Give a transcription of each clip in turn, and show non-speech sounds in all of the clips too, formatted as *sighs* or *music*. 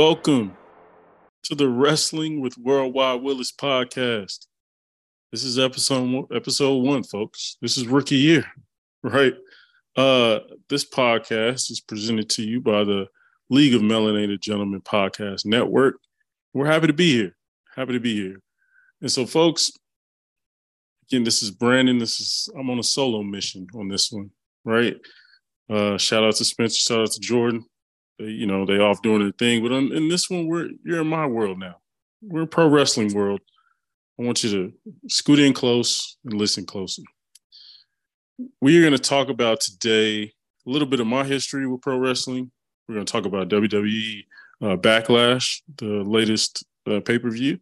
Welcome to the Wrestling with Worldwide Willis podcast. This is episode episode one, folks. This is rookie year, *laughs* right? Uh, this podcast is presented to you by the League of Melanated Gentlemen Podcast Network. We're happy to be here. Happy to be here. And so, folks, again, this is Brandon. This is I'm on a solo mission on this one, right? Uh, shout out to Spencer. Shout out to Jordan. You know, they off doing their thing. But on, in this one, we're you're in my world now. We're pro wrestling world. I want you to scoot in close and listen closely. We are going to talk about today a little bit of my history with pro wrestling. We're going to talk about WWE uh, Backlash, the latest uh, pay per view,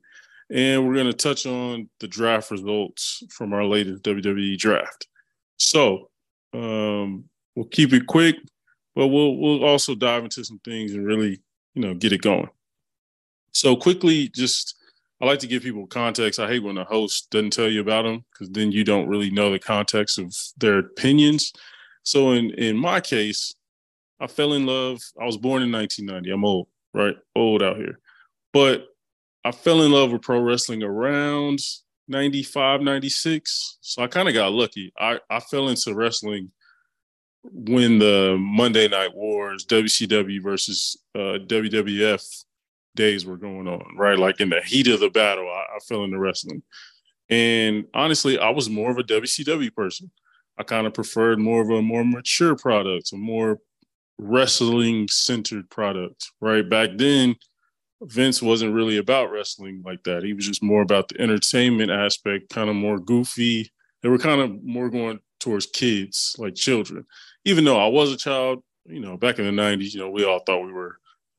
and we're going to touch on the draft results from our latest WWE draft. So um, we'll keep it quick, but we'll we'll also dive into some things and really you know get it going. So quickly, just I like to give people context. I hate when a host doesn't tell you about them because then you don't really know the context of their opinions. So in in my case, I fell in love. I was born in 1990. I'm old, right? Old out here. But I fell in love with pro wrestling around 95, 96. So I kind of got lucky. I, I fell into wrestling when the Monday Night Wars, WCW versus uh, WWF days were going on, right? Like in the heat of the battle, I, I fell into wrestling. And honestly, I was more of a WCW person. I kind of preferred more of a more mature product, a more wrestling centered product, right? Back then, Vince wasn't really about wrestling like that. He was just more about the entertainment aspect, kind of more goofy. They were kind of more going towards kids, like children. Even though I was a child, you know, back in the 90s, you know, we all thought we were,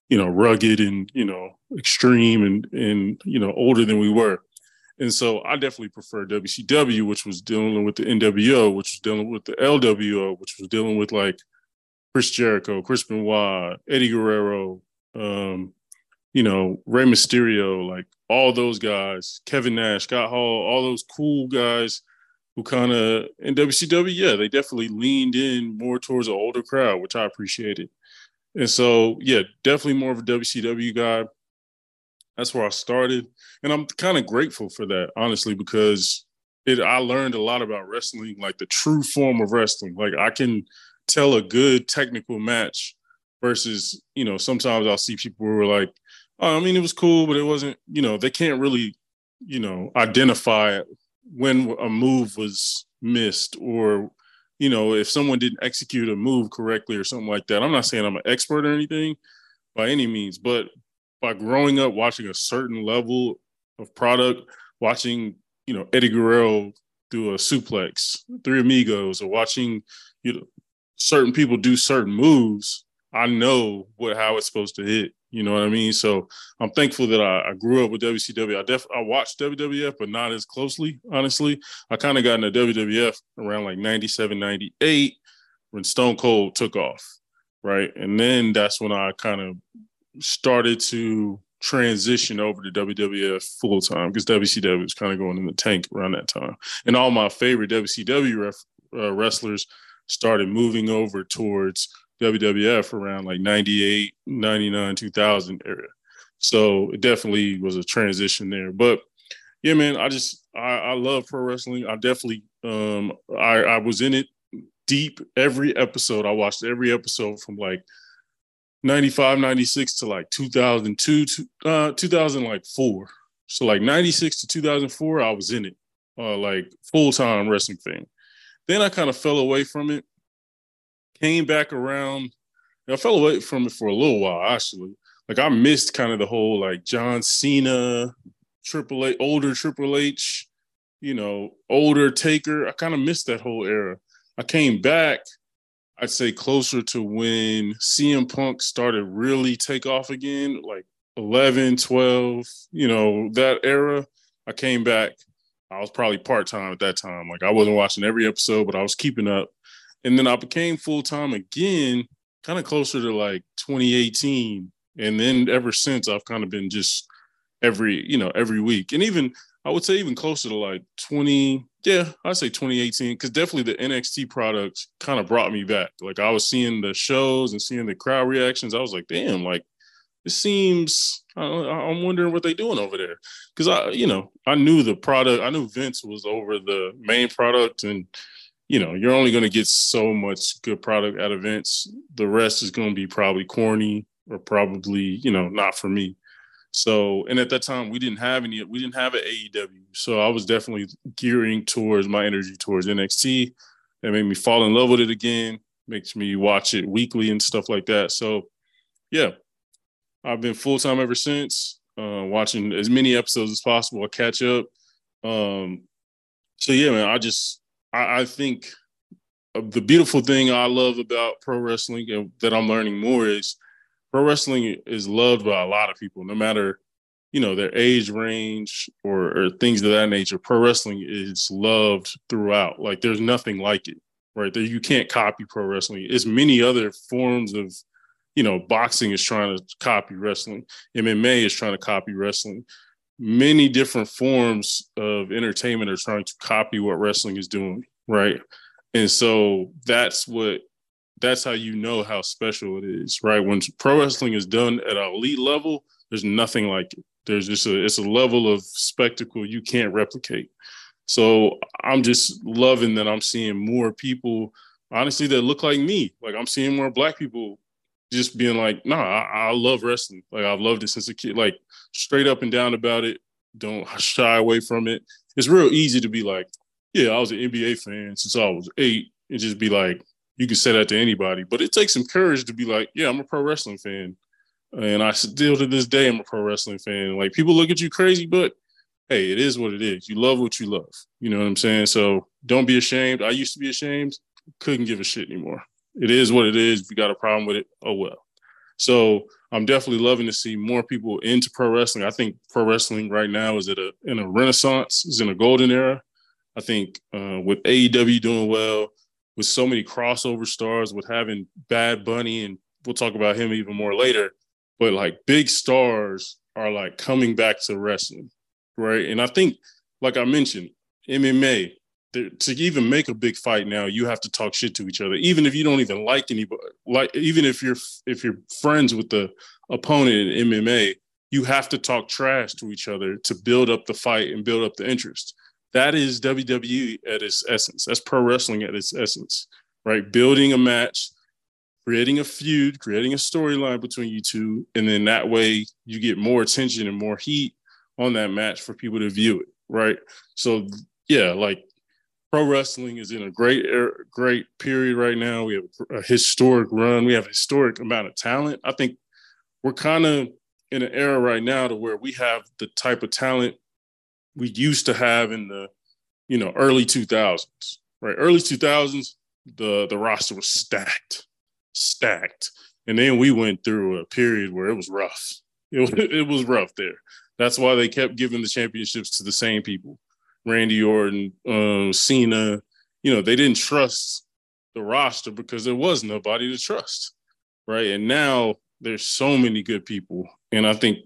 you know, rugged and, you know, extreme and and you know, older than we were. And so I definitely prefer WCW, which was dealing with the NWO, which was dealing with the LWO, which was dealing with like Chris Jericho, Chris Benoit, Eddie Guerrero, um, you know, Rey Mysterio, like all those guys, Kevin Nash, Scott Hall, all those cool guys who kind of in WCW, yeah, they definitely leaned in more towards an older crowd, which I appreciated. And so, yeah, definitely more of a WCW guy. That's where I started, and I'm kind of grateful for that, honestly, because it I learned a lot about wrestling, like the true form of wrestling. Like I can tell a good technical match versus, you know, sometimes I'll see people who are like, oh, I mean, it was cool, but it wasn't, you know, they can't really, you know, identify when a move was missed or, you know, if someone didn't execute a move correctly or something like that. I'm not saying I'm an expert or anything by any means, but by growing up watching a certain level of product, watching, you know, Eddie Guerrero do a suplex, Three Amigos, or watching, you know, certain people do certain moves, I know what how it's supposed to hit. You know what I mean? So I'm thankful that I, I grew up with WCW. I def I watched WWF, but not as closely, honestly. I kind of got into WWF around like 97, 98 when Stone Cold took off. Right. And then that's when I kind of started to transition over to WWF full time because WCW was kind of going in the tank around that time. And all my favorite WCW ref, uh, wrestlers started moving over towards WWF around like 98, 99, 2000 era. So it definitely was a transition there. But yeah, man, I just I, I love pro wrestling. I definitely um I, I was in it deep every episode. I watched every episode from like 95, 96 to like 2002, to, uh 2004. So like 96 to 2004, I was in it. Uh like full-time wrestling fan. Then I kind of fell away from it. Came back around. I fell away from it for a little while, actually. Like I missed kind of the whole like John Cena, Triple H, older Triple H, you know, older Taker. I kind of missed that whole era. I came back, I'd say closer to when CM Punk started really take off again, like 11, 12, you know, that era. I came back I was probably part time at that time. Like I wasn't watching every episode, but I was keeping up. And then I became full time again, kind of closer to like 2018. And then ever since, I've kind of been just every, you know, every week. And even I would say even closer to like 20, yeah, I'd say 2018, because definitely the NXT products kind of brought me back. Like I was seeing the shows and seeing the crowd reactions. I was like, damn, like it seems I, am wondering what they're doing over there because I, you know, I knew the product. I knew Vince was over the main product, and you know, you're only going to get so much good product at events. The rest is going to be probably corny or probably, you know, not for me. So, and at that time, we didn't have any. We didn't have an AEW, so I was definitely gearing towards my energy towards NXT. That made me fall in love with it again. Makes me watch it weekly and stuff like that. So, yeah, I've been full time ever since, uh, watching as many episodes as possible. I catch up. Um, so yeah, man, I just I, I think uh, the beautiful thing I love about pro wrestling and that I'm learning more is pro wrestling is loved by a lot of people, no matter you know their age range or, or things of that nature. Pro wrestling is loved throughout. Like there's nothing like it, right? There you can't copy pro wrestling. It's many other forms of you know, boxing is trying to copy wrestling, MMA is trying to copy wrestling. Many different forms of entertainment are trying to copy what wrestling is doing, right? And so that's what that's how you know how special it is, right? When pro wrestling is done at an elite level, there's nothing like it. There's just a it's a level of spectacle you can't replicate. So I'm just loving that I'm seeing more people honestly that look like me. Like I'm seeing more black people just being like, nah, I, I, love wrestling. Like I've loved it since a kid. Like straight up and down about it. Don't *laughs* shy away from it. It's real easy to be like, yeah, I was an NBA fan since I was eight, and just be like, you can say that to anybody. But it takes some courage to be like, yeah, I'm a pro wrestling fan, and I still to this day I'm a pro wrestling fan. Like people look at you crazy, but hey, it is what it is. You love what you love. You know what I'm saying? So don't be ashamed. I used to be ashamed. Couldn't give a shit anymore it is what it is. If you got a problem with it, oh well. So I'm definitely loving to see more people into pro wrestling. I think pro wrestling right now is at a in a renaissance, is in a golden era. I think uh, with AEW doing well, with so many crossover stars, with having Bad Bunny, and we'll talk about him even more later. But like big stars are like coming back to wrestling, right? And I think, like I mentioned, MMA, to even make a big fight now, you have to talk shit to each other, even if you don't even like anybody. Like even if you're if you're friends with the opponent in MMA, you have to talk trash to each other to build up the fight and build up the interest. That is WWE at its essence. That's pro wrestling at its essence, right? Building a match, creating a feud, creating a storyline between you two, and then that way you get more attention and more heat on that match for people to view it, right? So yeah, like pro wrestling is in a great er, great period right now. We have a historic run. We have a historic amount of talent. I think we're kind of in an era right now to where we have the type of talent we used to have in the you know early 2000s. Right, early 2000s, the the roster was stacked, stacked, and then we went through a period where it was rough. It *laughs* it was rough there. That's why they kept giving the championships to the same people Randy Orton, uh, Cena, you know, they didn't trust the roster because there was nobody to trust, right? And now there's so many good people, and I think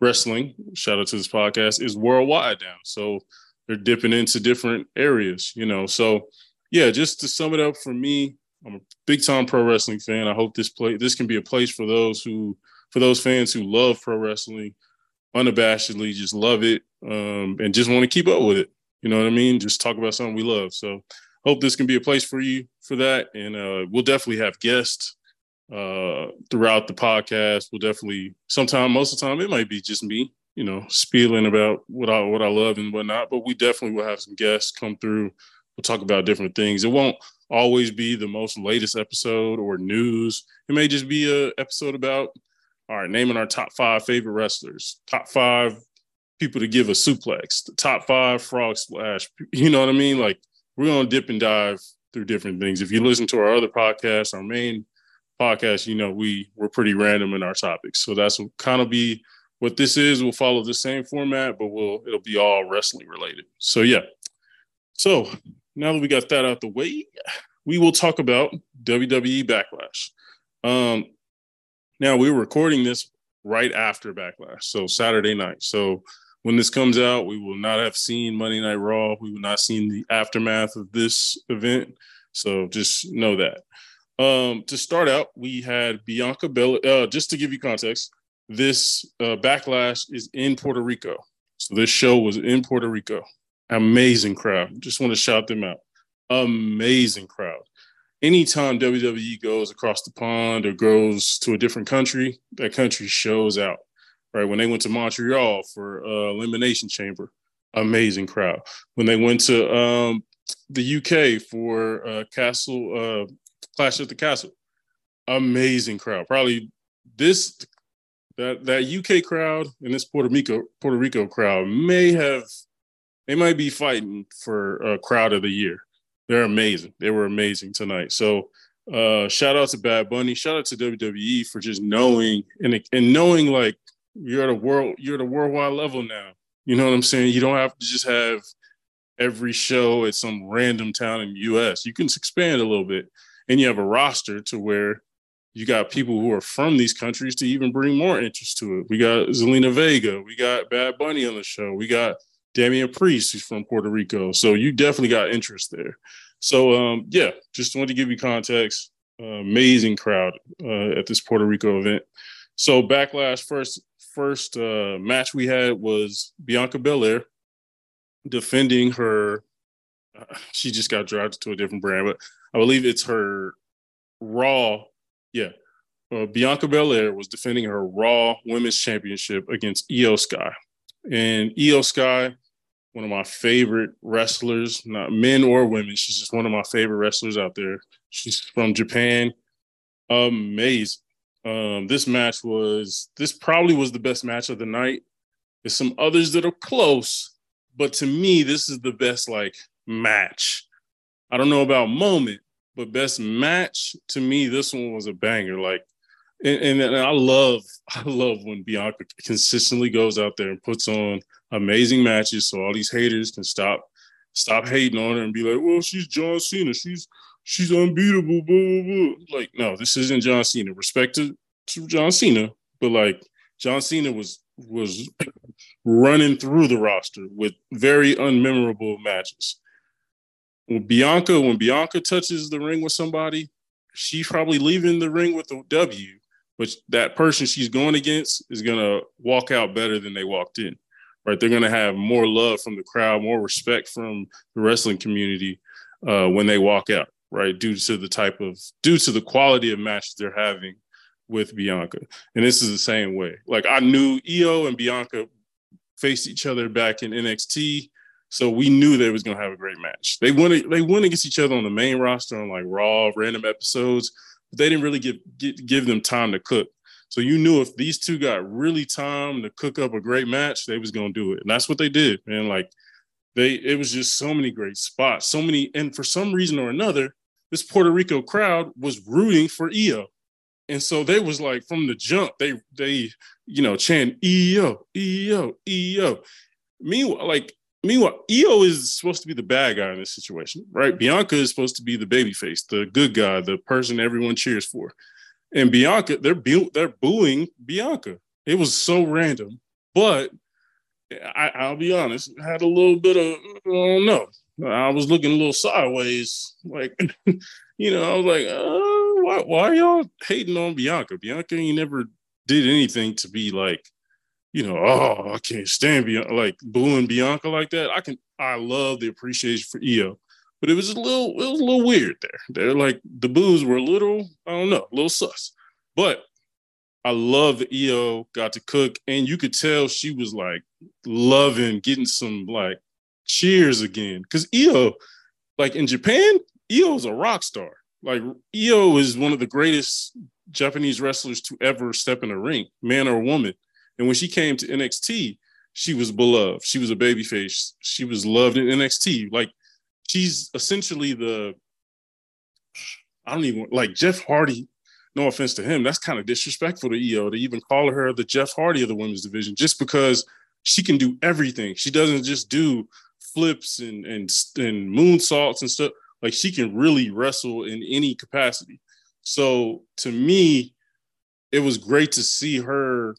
wrestling, shout out to this podcast, is worldwide now. So they're dipping into different areas, you know. So yeah, just to sum it up for me, I'm a big time pro wrestling fan. I hope this play this can be a place for those who for those fans who love pro wrestling unabashedly, just love it, um, and just want to keep up with it. You know what I mean? Just talk about something we love. So hope this can be a place for you for that. And uh, we'll definitely have guests uh, throughout the podcast. We'll definitely sometime, most of the time, it might be just me, you know, spieling about what I what I love and whatnot. But we definitely will have some guests come through. We'll talk about different things. It won't always be the most latest episode or news. It may just be a episode about all right, naming our top five favorite wrestlers, top five people to give a suplex, the top five frog splash. You know what I mean? Like we're gonna dip and dive through different things. If you listen to our other podcasts, our main podcast, you know we we're pretty random in our topics. So that's kind of be what this is. We'll follow the same format, but we'll it'll be all wrestling related. So yeah. So now that we got that out the way, we will talk about WWE Backlash. Um, now we were recording this right after Backlash, so Saturday night. So when this comes out, we will not have seen Monday Night Raw. We will not seen the aftermath of this event. So just know that. Um, to start out, we had Bianca Belair. Uh, just to give you context, this uh, backlash is in Puerto Rico. So this show was in Puerto Rico. Amazing crowd. Just want to shout them out. Amazing crowd. Anytime WWE goes across the pond or goes to a different country, that country shows out. Right when they went to Montreal for uh, Elimination Chamber, amazing crowd. When they went to um, the UK for uh, Castle uh, Clash at the Castle, amazing crowd. Probably this that that UK crowd and this Puerto Rico Puerto Rico crowd may have they might be fighting for a crowd of the year. They're amazing. They were amazing tonight. So uh shout out to Bad Bunny. Shout out to WWE for just knowing and and knowing like you're at a world you're at a worldwide level now. You know what I'm saying? You don't have to just have every show at some random town in the US. You can expand a little bit and you have a roster to where you got people who are from these countries to even bring more interest to it. We got Zelina Vega, we got Bad Bunny on the show, we got Damian Priest, who's from Puerto Rico. So you definitely got interest there. So um, yeah, just wanted to give you context. Uh, amazing crowd uh, at this Puerto Rico event. So backlash first first uh, match we had was Bianca Belair defending her. Uh, she just got dropped to a different brand, but I believe it's her Raw yeah. Uh, Bianca Belair was defending her Raw Women's Championship against Iyo Sky. And Iyo Sky, one of my favorite wrestlers, not men or women. She's just one of my favorite wrestlers out there. She's from Japan. Amazing. Um, this match was, this probably was the best match of the night. There's some others that are close, but to me, this is the best like match. I don't know about moment, but best match to me, this one was a banger. Like, and, and, I love, *laughs* I love when Bianca consistently goes out there and puts on amazing matches, so all these haters can stop, stop hating on her and be like, well, she's John Cena, she's she's unbeatable, blah blah blah. Like, no, this isn't John Cena. Respect to, to John Cena, but like John Cena was was *clears throat* running through the roster with very unmemorable matches when Bianca, when Bianca touches the ring with somebody, she's probably leaving the ring with a W, but that person she's going against is gonna walk out better than they walked in. Right? They're gonna have more love from the crowd, more respect from the wrestling community uh, when they walk out, right? Due to the type of due to the quality of matches they're having with Bianca. And this is the same way. Like I knew Iyo and Bianca faced each other back in NXT so we knew they was gonna have a great match. They went they went against each other on the main roster on like Raw, random episodes, but they didn't really give give them time to cook. So you knew if these two got really time to cook up a great match, they was gonna do it, and that's what they did. Man, like they it was just so many great spots, so many, and for some reason or another, this Puerto Rico crowd was rooting for Iyo. And so they was like from the jump, they they you know chant Iyo, Iyo, Iyo. Meanwhile, like Meanwhile, Iyo is supposed to be the bad guy in this situation, right? Bianca is supposed to be the baby face, the good guy, the person everyone cheers for. And Bianca, they're bu- they're booing Bianca. It was so random, but I, will be honest, had a little bit of I don't know. I was looking a little sideways, like *laughs* you know, I was like, uh, why, why are y'all hating on Bianca? Bianca ain't never did anything to be like you know, oh, I can't stand Bianca, like booing Bianca like that. I can, I love the appreciation for Iyo, but it was a little, it was a little weird there. They're like the boos were a little, I don't know, a little sus. But I love that Iyo got to cook, and you could tell she was like loving getting some like cheers again. Cause Iyo, like in Japan, Iyo's a rock star. Like Iyo is one of the greatest Japanese wrestlers to ever step in a ring, man or woman and when she came to NXT, she was beloved. She was a babyface. She was loved in NXT. Like she's essentially the I don't even like Jeff Hardy. No offense to him, that's kind of disrespectful to Iyo to even call her the Jeff Hardy of the women's division, just because she can do everything. She doesn't just do flips and and and moonsaults and stuff. Like she can really wrestle in any capacity. So to me, it was great to see her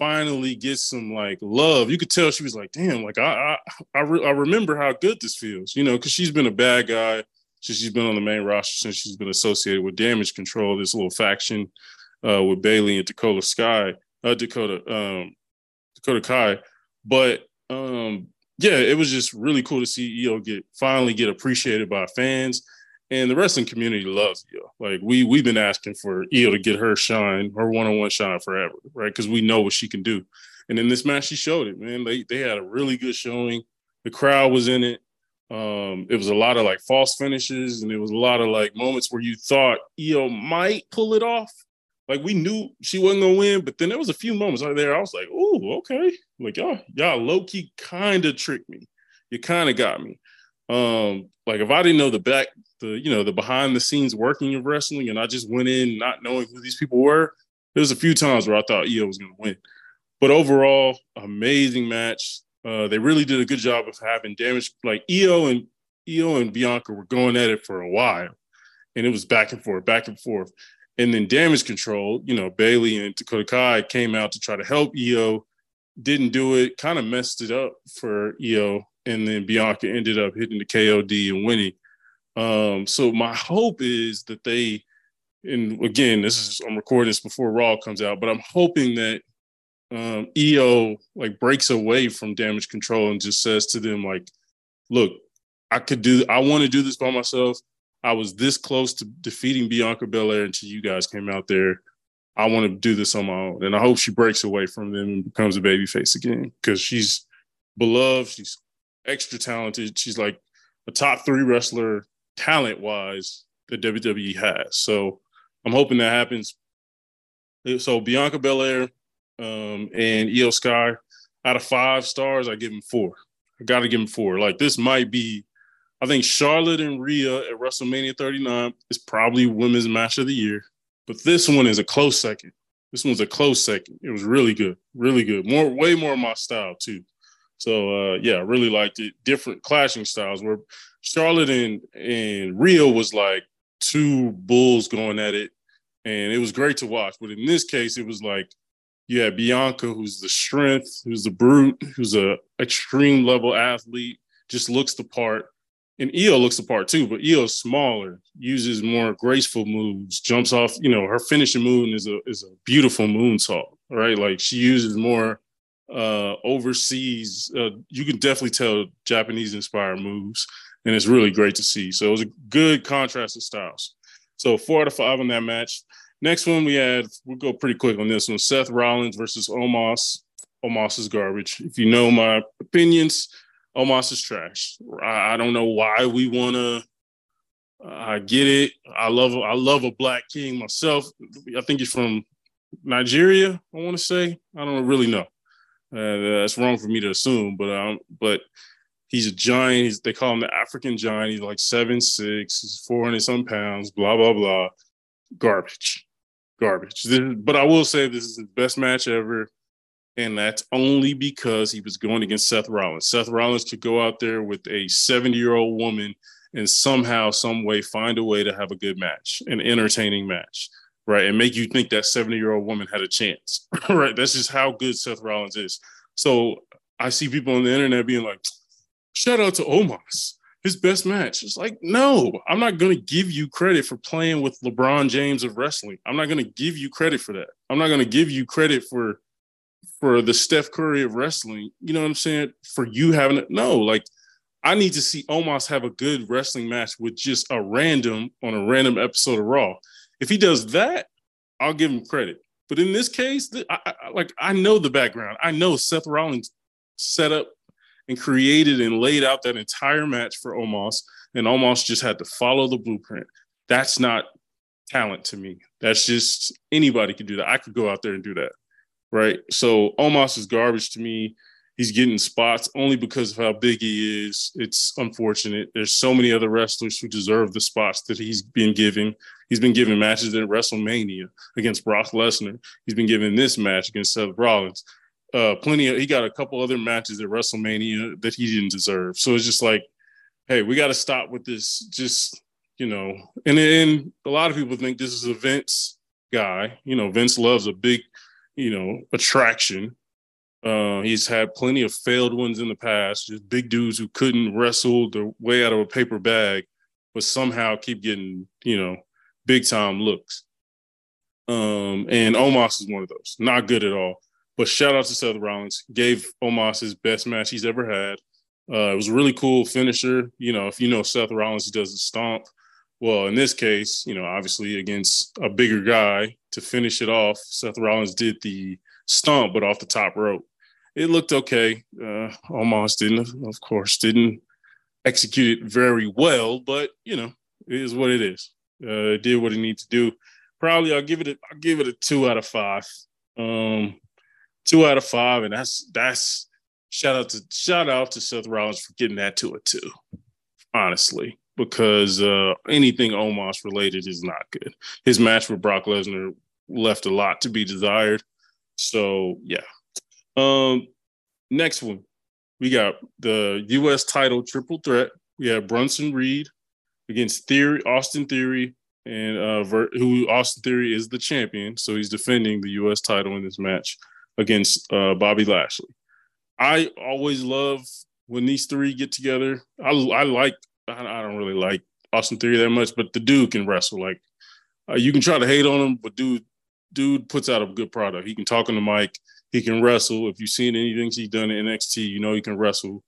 finally get some like love. You could tell she was like, damn, like I I I, re- I remember how good this feels, you know, because she's been a bad guy since she's been on the main roster since she's been associated with Damage Control, this little faction uh, with Bayley and Dakota Sky. uh, Dakota, um, Dakota Kai. But um, yeah, it was just really cool to see Iyo get finally get appreciated by fans. And the wrestling community loves Iyo. Like we we've been asking for Iyo to get her shine, her one-on-one shine forever, right? Because we know what she can do. And in this match, she showed it, man. They they had a really good showing. The crowd was in it. Um, it was a lot of like false finishes, and it was a lot of like moments where you thought Iyo might pull it off. Like we knew she wasn't gonna win, but then there was a few moments out there. I was like, "Oh, okay." Like y'all, y'all low key kind of tricked me. You kind of got me. Um, like if I didn't know the back, the you know the behind the scenes working of wrestling, and I just went in not knowing who these people were, there was a few times where I thought Iyo was gonna win. But overall, amazing match. Uh, they really did a good job of having damage. Like Iyo and Iyo and Bianca were going at it for a while, and it was back and forth, back and forth. And then damage control, you know, Bayley and Dakota Kai came out to try to help Iyo, didn't do it, kind of messed it up for Iyo, and then Bianca ended up hitting the KOD and winning. Um, so my hope is that they, and again, this is I'm recording this before Raw comes out, but I'm hoping that um, Iyo like breaks away from damage control and just says to them like, "Look, I could do. I want to do this by myself. I was this close to defeating Bianca Belair until you guys came out there. I want to do this on my own, and I hope she breaks away from them and becomes a babyface again because she's beloved. She's extra talented. She's like a top three wrestler talent wise that WWE has. So I'm hoping that happens. So Bianca Belair um, and Iyo Sky. Out of five stars, I give them four. I got to give them four. Like this might be, I think Charlotte and Rhea at WrestleMania 39 is probably women's match of the year, but this one is a close second. This one's a close second. It was really good, really good. More, way more my style too. So uh, yeah, I really liked it. Different clashing styles where Charlotte and and Rhea was like two bulls going at it, and it was great to watch. But in this case, it was like you had Bianca, who's the strength, who's the brute, who's a extreme level athlete, just looks the part. And Iyo looks the part too, but Iyo's smaller, uses more graceful moves, jumps off. You know, her finishing move is a is a beautiful moonsault, right? Like she uses more uh overseas. Uh, you can definitely tell Japanese inspired moves, and it's really great to see. So it was a good contrast of styles. So four out of five on that match. Next one we had, we'll go pretty quick on this one. Seth Rollins versus Omos. Omos is garbage. If you know my opinions, Omos is trash. I, I don't know why we want to. I get it. I love I love a black king myself. I think he's from Nigeria. I want to say. I don't really know. Uh, that's wrong for me to assume, but um, but he's a giant. He's, they call him the African giant. He's like seven six. He's four hundred some pounds. Blah blah blah. Garbage garbage. But I will say this is the best match ever. And that's only because he was going against Seth Rollins. Seth Rollins could go out there with a 70 year old woman and somehow, some way, find a way to have a good match, an entertaining match, right? And make you think that 70 year old woman had a chance, *laughs* right? That's just how good Seth Rollins is. So I see people on the internet being like, shout out to Omos his best match. It's like, no, I'm not going to give you credit for playing with LeBron James of wrestling. I'm not going to give you credit for that. I'm not going to give you credit for for the Steph Curry of wrestling. You know what I'm saying? For you having it. No, like I need to see Omos have a good wrestling match with just a random on a random episode of Raw. If he does that, I'll give him credit. But in this case, I, I, like I know the background. I know Seth Rollins set up and created and laid out that entire match for Omos, and Omos just had to follow the blueprint. That's not talent to me. That's just anybody could do that. I could go out there and do that, right? So Omos is garbage to me. He's getting spots only because of how big he is. It's unfortunate. There's so many other wrestlers who deserve the spots that he's been given. He's been given matches at WrestleMania against Brock Lesnar. He's been given this match against Seth Rollins uh, plenty of he got a couple other matches at WrestleMania that he didn't deserve. So it's just like, hey, we got to stop with this. Just you know, and then a lot of people think this is a Vince guy. You know, Vince loves a big, you know, attraction. Uh, he's had plenty of failed ones in the past, just big dudes who couldn't wrestle the way out of a paper bag, but somehow keep getting, you know, big time looks. Um, and Omos is one of those. Not good at all. But shout out to Seth Rollins. Gave Omos his best match he's ever had. Uh, it was a really cool finisher. You know, if you know Seth Rollins, he does the stomp. Well, in this case, you know, obviously against a bigger guy to finish it off, Seth Rollins did the stomp, but off the top rope. It looked okay. Uh, Omos didn't, of course, didn't execute it very well, but you know, it is what it is. Uh, it did what it needed to do. Probably, I'll give it. A, I'll give it a two out of five. Um, two out of five, and that's that's shout out to shout out to Seth Rollins for getting that to a two. Honestly, because uh, anything Omos related is not good. His match with Brock Lesnar left a lot to be desired. So yeah. Um, next one, we got the U.S. title triple threat. We have Bronson Reed against Theory, Austin Theory, and uh, who Austin Theory is the champion, so he's defending the U.S. title in this match against uh, Bobby Lashley. I always love when these three get together. I, I like. I, don't really like Austin Theory that much, but the dude can wrestle. Like uh, you can try to hate on him, but dude, dude puts out a good product. He can talk on the mic. He can wrestle. If you've seen anything he's done in NXT, you know he can wrestle.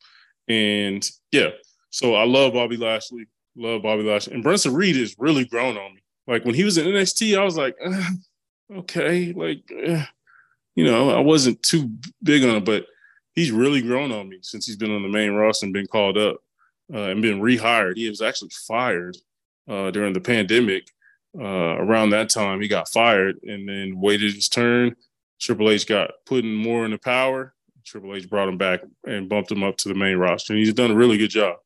And yeah, so I love Bobby Lashley. Love Bobby Lashley. And Bronson Reed has really grown on me. Like when he was in NXT, I was like, okay, like, you know, I wasn't too big on him, but he's really grown on me since he's been on the main roster and been called up uh, and been rehired. He was actually fired uh, during the pandemic. Uh, around that time, he got fired and then waited his turn. Triple H got put in more into power. Triple H brought him back and bumped him up to the main roster, and he's done a really good job.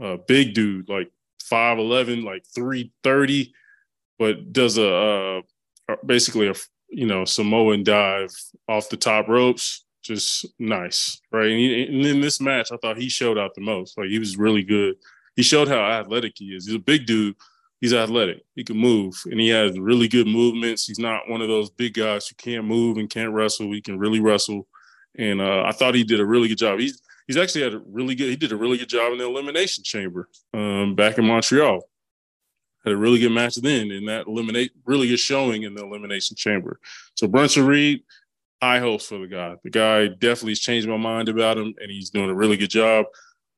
Uh, big dude, like 5'11, like 330, but does a uh, basically a you know Samoan dive off the top ropes. Just nice, right? And, he, and in this match, I thought he showed out the most. Like he was really good. He showed how athletic he is. He's a big dude. He's athletic. He can move, and he has really good movements. He's not one of those big guys who can't move and can't wrestle. He can really wrestle, and uh, I thought he did a really good job. He's he's actually had a really good. He did a really good job in the elimination chamber um, back in Montreal. Had a really good match then, and that eliminate really good showing in the elimination chamber. So Bronson Reed, high hopes for the guy. The guy definitely has changed my mind about him, and he's doing a really good job.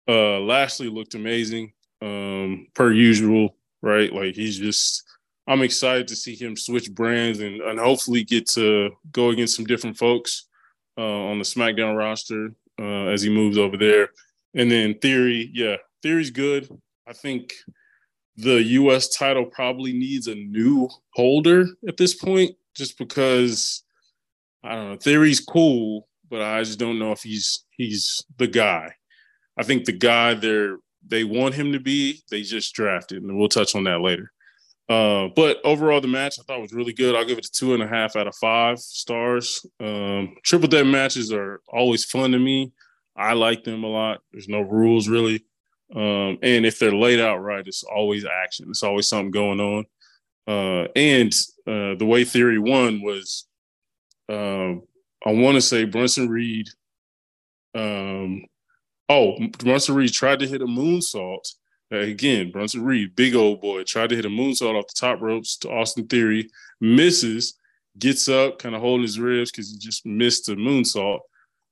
Uh, Lashley looked amazing, um, per usual, right? Like he's just. I'm excited to see him switch brands and, and hopefully get to go against some different folks uh, on the SmackDown roster uh, as he moves over there. And then Theory, yeah, Theory's good. I think the U.S. title probably needs a new holder at this point, just because I don't know. Theory's cool, but I just don't know if he's he's the guy. I think the guy they're they want him to be, they just drafted, and we'll touch on that later. Uh, but overall, the match I thought was really good. I'll give it a two and a half out of five stars. Um, triple threat matches are always fun to me. I like them a lot. There's no rules really, um, and if they're laid out right, it's always action. It's always something going on. Uh, and uh, the way Theory won was, um, I want to say Bronson Reed. Um, oh, Bronson Reed tried to hit a moonsault Again, Bronson Reed, big old boy, tried to hit a moonsault off the top ropes to Austin Theory, misses, gets up, kind of holding his ribs because he just missed the moonsault.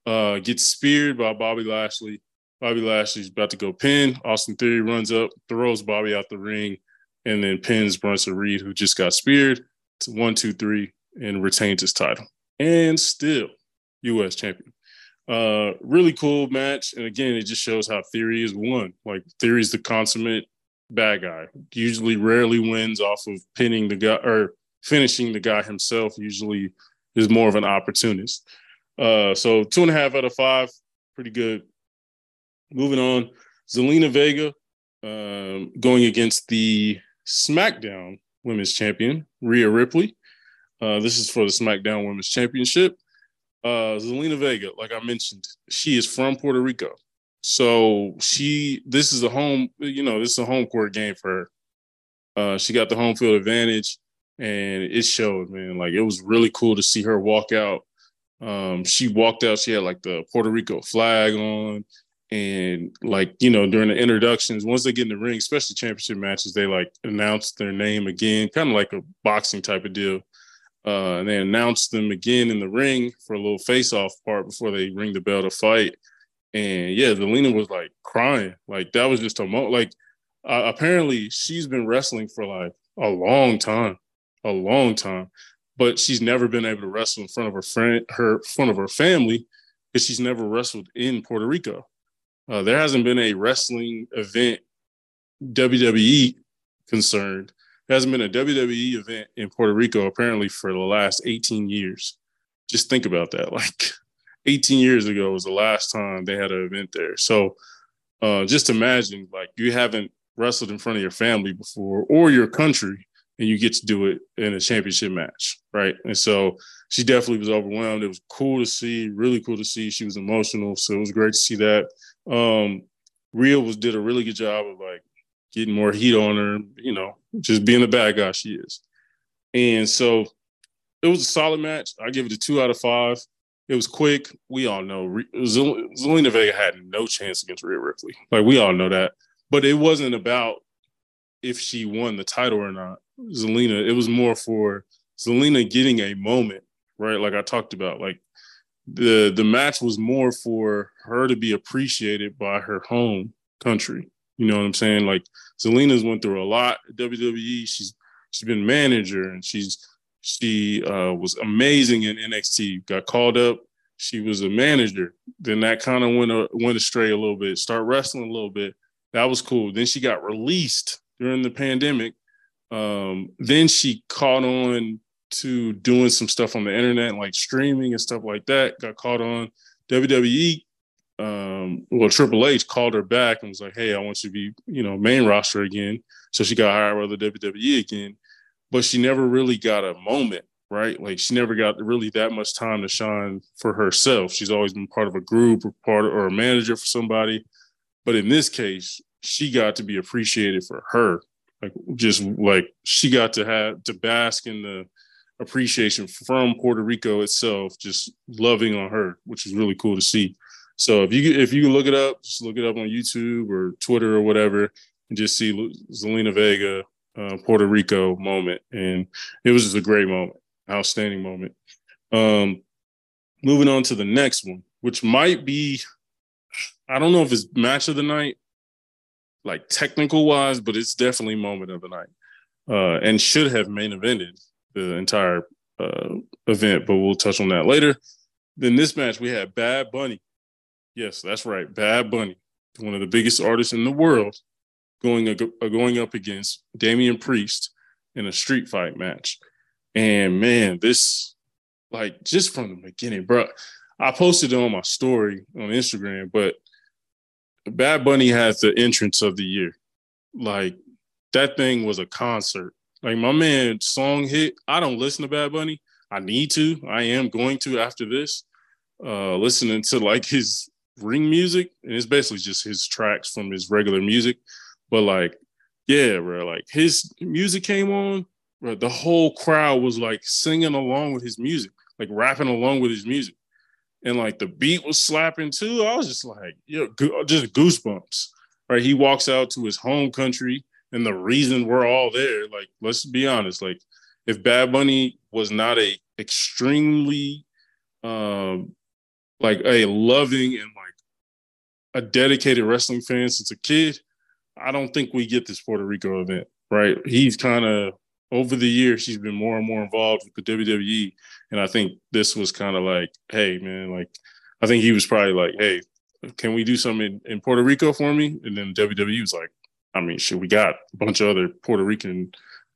Uh, gets speared by Bobby Lashley. Bobby Lashley's about to go pin. Austin Theory runs up, throws Bobby out the ring, and then pins Bronson Reed, who just got speared, to one, two, three, and retains his title. And still U.S. champion. Uh, really cool match. And again, it just shows how Theory is one. Like Theory's the consummate bad guy. Usually rarely wins off of pinning the guy or finishing the guy himself. Usually is more of an opportunist. Uh, so two and a half out of five, pretty good. Moving on, Zelina Vega um, going against the SmackDown Women's Champion Rhea Ripley. Uh, this is for the SmackDown Women's Championship uh, Zelina Vega, like I mentioned, she is from Puerto Rico. So she, this is a home, you know, this is a home court game for her. Uh, she got the home field advantage, and it showed, man. Like it was really cool to see her walk out. Um, she walked out. She had like the Puerto Rico flag on, and like you know, during the introductions, once they get in the ring, especially championship matches, they like announce their name again, kind of like a boxing type of deal. Uh, and they announce them again in the ring for a little face-off part before they ring the bell to fight. And yeah, Zelina was like crying. Like that was just a moment. Like uh, apparently she's been wrestling for like a long time, a long time, but she's never been able to wrestle in front of her friend, her front of her family, because she's never wrestled in Puerto Rico. Uh, there hasn't been a wrestling event, WWE concerned, there hasn't been a WWE event in Puerto Rico apparently for the last 18 years. Just think about that. *laughs* Like 18 years ago was the last time they had an event there. So uh, just imagine like you haven't wrestled in front of your family before or your country and you get to do it in a championship match, right? And so she definitely was overwhelmed. It was cool to see, really cool to see. She was emotional, so it was great to see that. Um, Rhea was did a really good job of like getting more heat on her, you know, just being the bad guy she is. And so it was a solid match. I give it a two out of five. It was quick. We all know Zelina Vega had no chance against Rhea Ripley. Like we all know that. But it wasn't about if she won the title or not. Zelina, it was more for Zelina getting a moment, right? Like I talked about, like the the match was more for her to be appreciated by her home country. You know what I'm saying? Like Zelina's went through a lot WWE. She's she's been manager and she's she uh, was amazing in NXT. Got called up. She was a manager. Then that kind of went uh, went astray a little bit. Start wrestling a little bit. That was cool. Then she got released during the pandemic. Um, then she caught on to doing some stuff on the internet, like streaming and stuff like that. Got caught on. WWE, um, well, Triple H called her back and was like, "Hey, I want you to be, you know, main roster again." So she got hired by the WWE again but she never really got a moment, right? Like she never got really that much time to shine for herself. She's always been part of a group or part or a manager for somebody. But in this case, she got to be appreciated for her. Like just like she got to have to bask in the appreciation from Puerto Rico itself, just loving on her, which is really cool to see. So if you if you look it up, just look it up on YouTube or Twitter or whatever, and just see Zelina Vega uh, Puerto Rico moment, and it was just a great moment, outstanding moment. Um, moving on to the next one, which might be, I don't know if it's match of the night, like technical wise, but it's definitely moment of the night, uh, and should have main evented the entire uh, event, but we'll touch on that later. Then this match we had Bad Bunny. Yes, that's right, Bad Bunny, one of the biggest artists in the world, going uh, going up against Damian Priest in a street fight match. And man, this like just from the beginning, bro. I posted it on my story on Instagram, but Bad Bunny has the entrance of the year. Like that thing was a concert. Like my man song hit. I don't listen to Bad Bunny. I need to. I am going to after this. Uh listening to like his ring music, and it's basically just his tracks from his regular music. But like, yeah, bro, like his music came on, bro, the whole crowd was like singing along with his music, like rapping along with his music. And like the beat was slapping too. I was just like, yeah, just goosebumps. Right. He walks out to his home country and the reason we're all there, like, let's be honest, like if Bad Bunny was not a extremely um like a loving and like a dedicated wrestling fan since a kid, I don't think we get this Puerto Rico event, right? He's kind of over the years he's been more and more involved with the WWE, and I think this was kind of like, hey man, like I think he was probably like, hey, can we do something in, in Puerto Rico for me? And then WWE was like, I mean, shit, we got a bunch of other Puerto Rican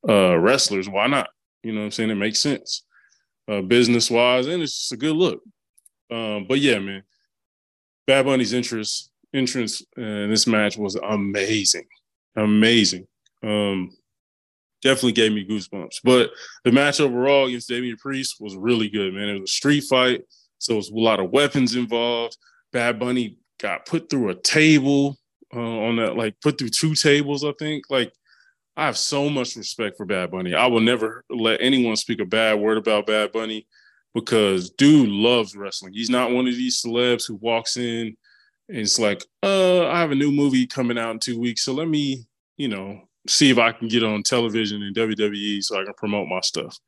uh, wrestlers. Why not? You know what I'm saying? It makes sense, uh, business wise, and it's just a good look. Um, but yeah, man, Bad Bunny's interest entrance in this match was amazing, amazing. Um, definitely gave me goosebumps. But the match overall against Damian Priest was really good, man. It was a street fight, so it was a lot of weapons involved. Bad Bunny got put through a table uh, on that, like put through two tables, I think. Like, I have so much respect for Bad Bunny. I will never let anyone speak a bad word about Bad Bunny because dude loves wrestling. He's not one of these celebs who walks in and it's like, uh, I have a new movie coming out in two weeks, so let me, you know, see if I can get on television in WWE so I can promote my stuff.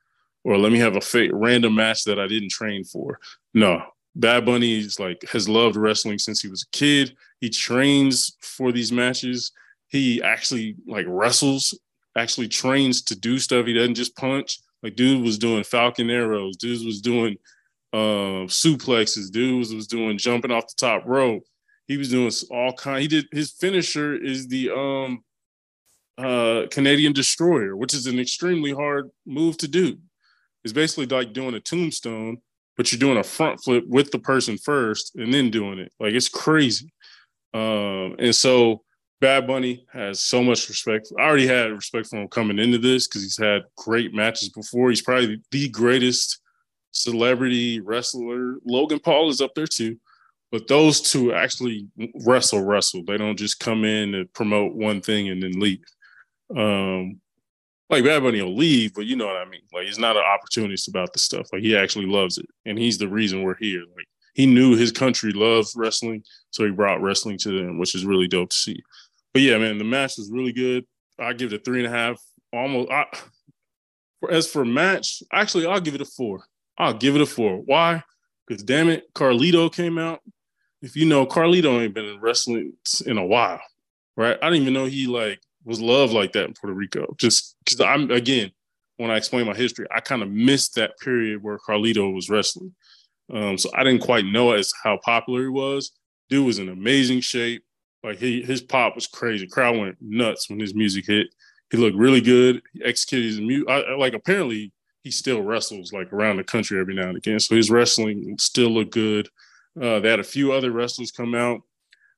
or let me have a fake random match that I didn't train for. No, Bad Bunny is like has loved wrestling since he was a kid. He trains for these matches. He actually like wrestles, actually trains to do stuff. He doesn't just punch. Like dude was doing falcon arrows. Dude was doing uh, suplexes. Dude was, was doing jumping off the top rope. He was doing all kind. He did his finisher is the um uh Canadian destroyer, which is an extremely hard move to do. It's basically like doing a tombstone, but you're doing a front flip with the person first and then doing it. Like it's crazy. Um, and so Bad Bunny has so much respect. I already had respect for him coming into this because he's had great matches before. He's probably the greatest celebrity wrestler. Logan Paul is up there too. But those two actually wrestle, wrestle. They don't just come in and promote one thing and then leave. Um, like Bad Bunny will leave, but you know what I mean. Like he's not an opportunist about the stuff. Like he actually loves it, and he's the reason we're here. Like he knew his country loves wrestling, so he brought wrestling to them, which is really dope to see. But yeah, man, the match was really good. I give it a three and a half. Almost. I, as for match, actually, I'll give it a four. I'll give it a four. Why? Because damn it, Carlito came out. If you know, Carlito ain't been in wrestling in a while, right? I didn't even know he like was loved like that in Puerto Rico. Just because I'm again, when I explain my history, I kind of missed that period where Carlito was wrestling. Um, so I didn't quite know as how popular he was. Dude was in amazing shape. Like he, his pop was crazy. Crowd went nuts when his music hit. He looked really good. He executed his music. Like apparently he still wrestles like around the country every now and again. So his wrestling still looked good. Uh, they had a few other wrestlers come out.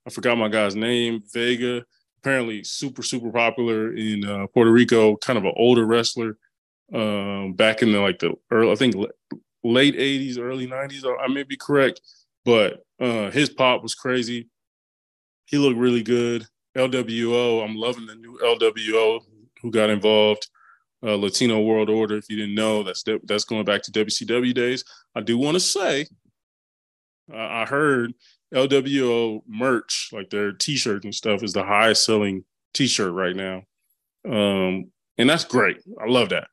I forgot my guy's name, Vega. Apparently, super super popular in uh, Puerto Rico. Kind of an older wrestler. Um, back in the like the early, I think late '80s, early '90s. I may be correct, but uh, his pop was crazy. He looked really good. LWO, I'm loving the new LWO who got involved uh, Latino World Order. If you didn't know, that's that's going back to WCW days. I do want to say, uh, I heard LWO merch, like their T-shirts and stuff, is the highest selling T-shirt right now, um, and that's great. I love that.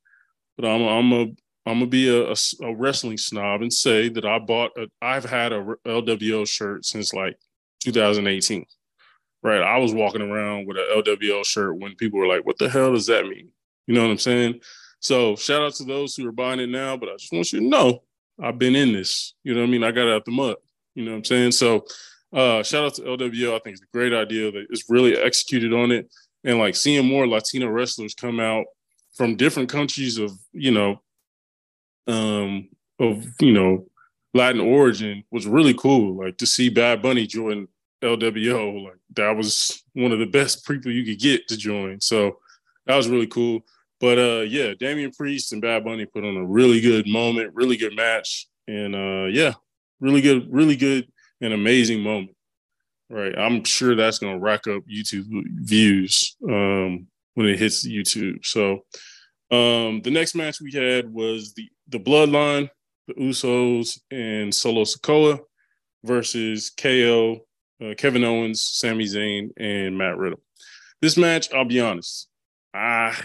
But I'm a, I'm a I'm gonna be a, a, a, wrestling snob and say that I bought a, I've had a LWO shirt since like 2018. Right, I was walking around with an LWO shirt when people were like, "What the hell does that mean?" You know what I'm saying? So shout out to those who are buying it now, but I just want you to know I've been in this. You know what I mean? I got out the mud. You know what I'm saying? So uh, shout out to LWO. I think it's a great idea that it's really executed on it. And like seeing more Latino wrestlers come out from different countries of, you know, um, of, you know, Latin origin was really cool. Like to see Bad Bunny join LWO, like that was one of the best people you could get to join. So that was really cool. But uh, yeah, Damian Priest and Bad Bunny put on a really good moment, really good match, and uh, yeah, really good, really good and amazing moment. Right, I'm sure that's gonna rack up YouTube views um, when it hits YouTube. So um, the next match we had was the the Bloodline, the Usos, and Solo Sikoa versus KO, uh, Kevin Owens, Sami Zayn, and Matt Riddle. This match, I'll be honest, I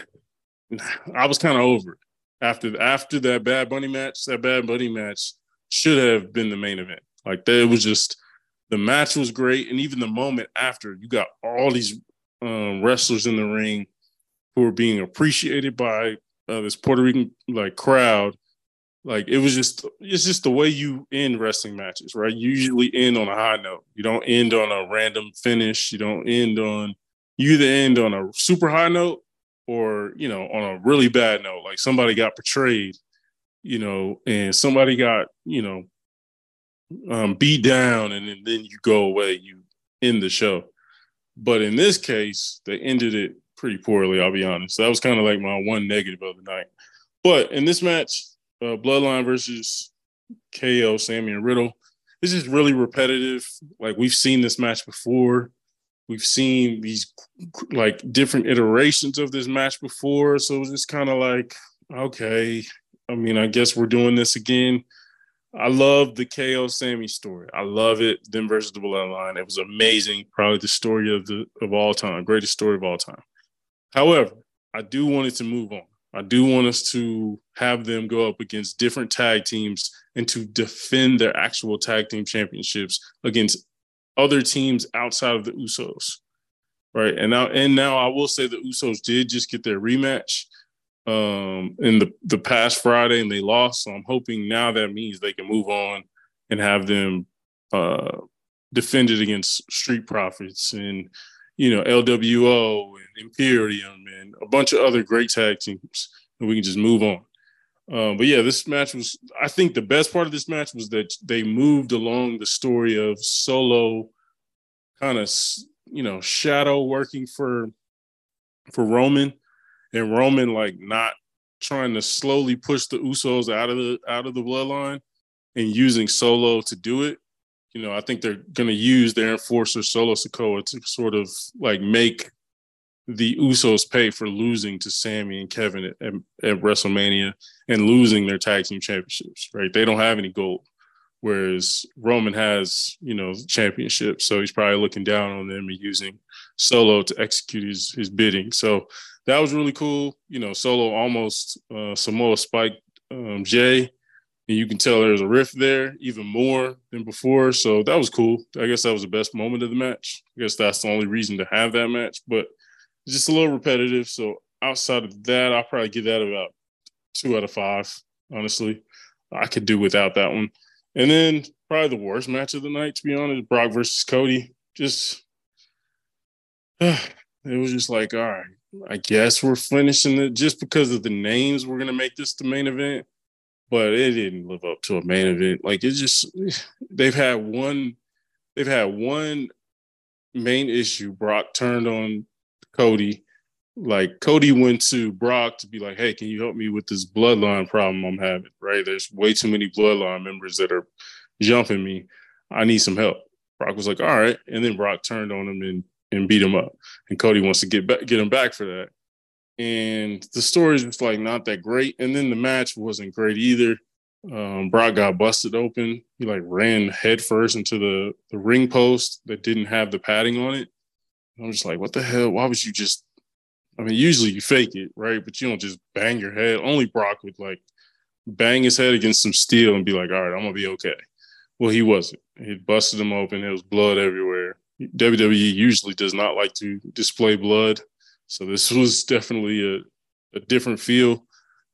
I was kind of over it after after that Bad Bunny match. That Bad Bunny match should have been the main event. Like that was just the match was great, and even the moment after, you got all these um, wrestlers in the ring who were being appreciated by uh, this Puerto Rican like crowd. Like it was just it's just the way you end wrestling matches, right? You usually end on a high note. You don't end on a random finish. You don't end on you either end on a super high note or you know on a really bad note like somebody got betrayed you know and somebody got you know um, beat down and then, then you go away you end the show but in this case they ended it pretty poorly i'll be honest that was kind of like my one negative of the night but in this match uh, bloodline versus ko sami and riddle this is really repetitive like we've seen this match before we've seen these like different iterations of this match before. So it's just kind of like, okay, I mean, I guess we're doing this again. I love the KO Sami story. I love it. Them versus the Bloodline. It was amazing. Probably the story of the of all time, greatest story of all time. However, I do want it to move on. I do want us to have them go up against different tag teams and to defend their actual tag team championships against other teams outside of the Usos. Right. And now and now I will say the Usos did just get their rematch um in the the past Friday and they lost. So I'm hoping now that means they can move on and have them uh defended against Street Profits and you know LWO and Imperium and a bunch of other great tag teams, and we can just move on. Um, but yeah, this match was. I think the best part of this match was that they moved along the story of Solo, kind of you know shadow working for for Roman, and Roman like not trying to slowly push the Usos out of the out of the bloodline, and using Solo to do it you know, I think they're going to use their enforcer Solo Sikoa to sort of like make the Usos pay for losing to Sami and Kevin at, at, WrestleMania and losing their tag team championships. Right? They don't have any gold, whereas Roman has, you know, championship. So he's probably looking down on them and using Solo to execute his his bidding. So that was really cool. You know, Solo almost uh, Samoa spiked um, Jay and you can tell there's a rift there even more than before. So that was cool. I guess that was the best moment of the match. I guess that's the only reason to have that match, but just a little repetitive. So outside of that, I'll probably give that about two out of five. Honestly, I could do without that one. And then probably the worst match of the night, to be honest, Brock versus Cody. Just *sighs* it was just like, all right, I guess we're finishing it just because of the names. We're gonna make this the main event but it didn't live up to a main event. Like it just *sighs* they've had one they've had one main issue. Brock turned on Cody. Like Cody went to Brock to be like, "Hey, can you help me with this bloodline problem I'm having? Right? There's way too many bloodline members that are jumping me. I need some help." Brock was like, "All right," and then Brock turned on him and and beat him up. And Cody wants to get back, get him back for that and the story is just like not that great. And then the match wasn't great either. Um, Brock got busted open. He like ran headfirst into the, the ring post that didn't have the padding on it. I'm just like, what the hell? Why would you just? I mean, usually you fake it, right? But you don't just bang your head. Only Brock would like bang his head against some steel and be like, all right, I'm gonna be okay. Well, he wasn't. He busted him open. There was blood everywhere. WWE usually does not like to display blood so this *laughs* was definitely a, a different feel.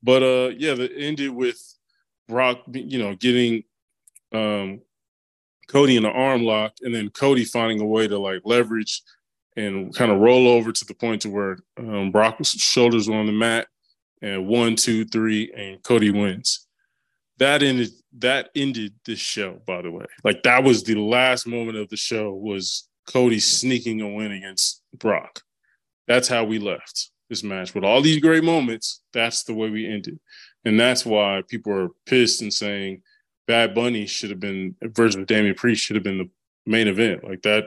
But uh yeah, that ended with Brock, you know, getting um Cody in the arm lock and then Cody finding a way to like leverage and kind of roll over to the point to where um, Brock's shoulders were on the mat and one, two, three, and Cody wins. That ended that ended this show, by the way. Like that was the last moment of the show was Cody sneaking a win against Brock. That's how we left this match with all these great moments. That's the way we ended, and that's why people are pissed and saying Bad Bunny should have been of Damian Priest should have been the main event. Like that,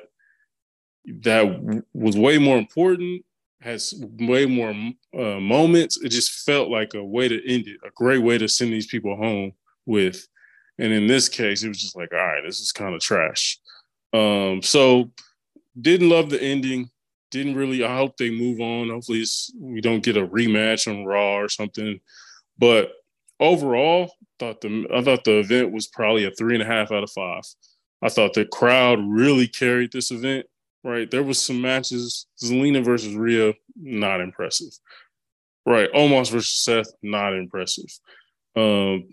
that was way more important. Has way more uh, moments. It just felt like a way to end it, a great way to send these people home with. And in this case, it was just like, all right, this is kind of trash. Um, so didn't love the ending didn't really. I hope they move on. Hopefully, we don't get a rematch on Raw or something. But overall, thought the I thought the event was probably a three and a half out of five. I thought the crowd really carried this event. Right, there was some matches. Zelina versus Rhea, not impressive. Right, Omos versus Seth, not impressive. Um,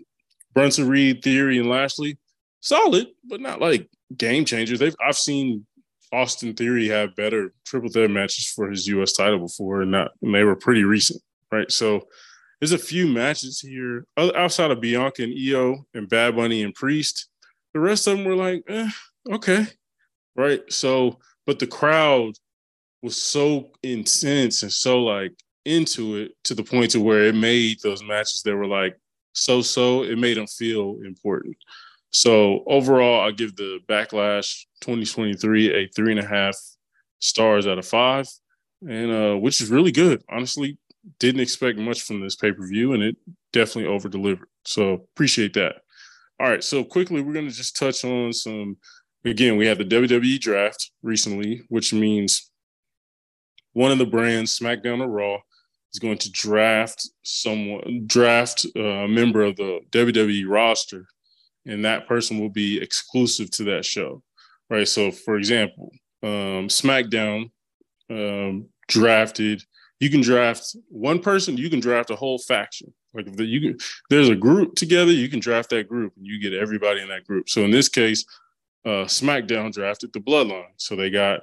Bronson Reed, Theory, and Lashley, solid, but not like game changers. They've I've seen Austin Theory had better triple threat matches for his U.S. title before, and not and they were pretty recent, right? So there's a few matches here outside of Bianca and Iyo and Bad Bunny and Priest. The rest of them were like, eh, okay, right? So, but the crowd was so intense and so like into it to the point to where it made those matches that were like so so. It made them feel important. So overall, I give the Backlash 2023 a three and a half stars out of five, and uh, which is really good. Honestly, didn't expect much from this pay per view, and it definitely over delivered. So appreciate that. All right, so quickly, we're going to just touch on some. Again, we had the WWE draft recently, which means one of the brands, SmackDown or Raw, is going to draft someone, draft a member of the WWE roster, and that person will be exclusive to that show, right? So, for example, um, SmackDown um, drafted. You can draft one person. You can draft a whole faction. Like if the, you can, there's a group together, you can draft that group, and you get everybody in that group. So in this case, uh, SmackDown drafted the Bloodline, so they got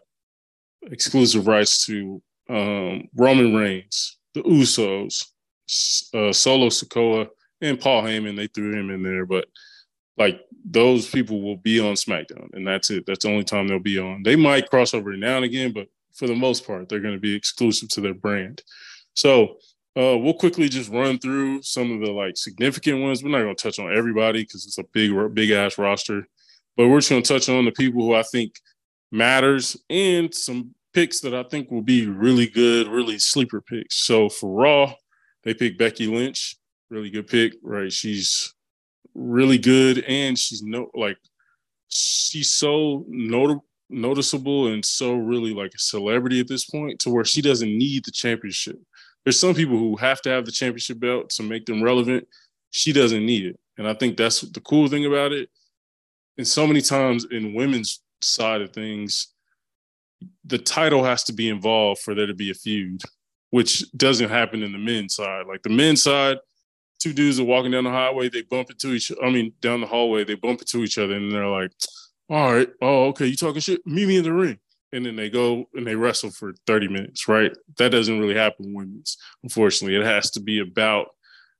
exclusive rights to um, Roman Reigns, the Usos, uh, Solo Sikoa, and Paul Heyman. They threw him in there, but like those people will be on SmackDown, and that's it. That's the only time they'll be on. They might cross over now and again, but for the most part, they're going to be exclusive to their brand. So uh, we'll quickly just run through some of the like significant ones. We're not going to touch on everybody because it's a big, big ass roster, but we're just going to touch on the people who I think matters and some picks that I think will be really good, really sleeper picks. So for Raw, they picked Becky Lynch, really good pick, right? She's really good and she's no like she's so notable noticeable and so really like a celebrity at this point to where she doesn't need the championship. There's some people who have to have the championship belt to make them relevant. She doesn't need it. And I think that's the cool thing about it. And so many times in women's side of things, the title has to be involved for there to be a feud, which doesn't happen in the men's side. Like the men's side, two dudes are walking down the highway, they bump into each I mean, down the hallway, they bump into each other and they're like, all right, oh, okay, you talking shit? Meet me in the ring. And then they go and they wrestle for 30 minutes, right? That doesn't really happen in women's, unfortunately. It has to be about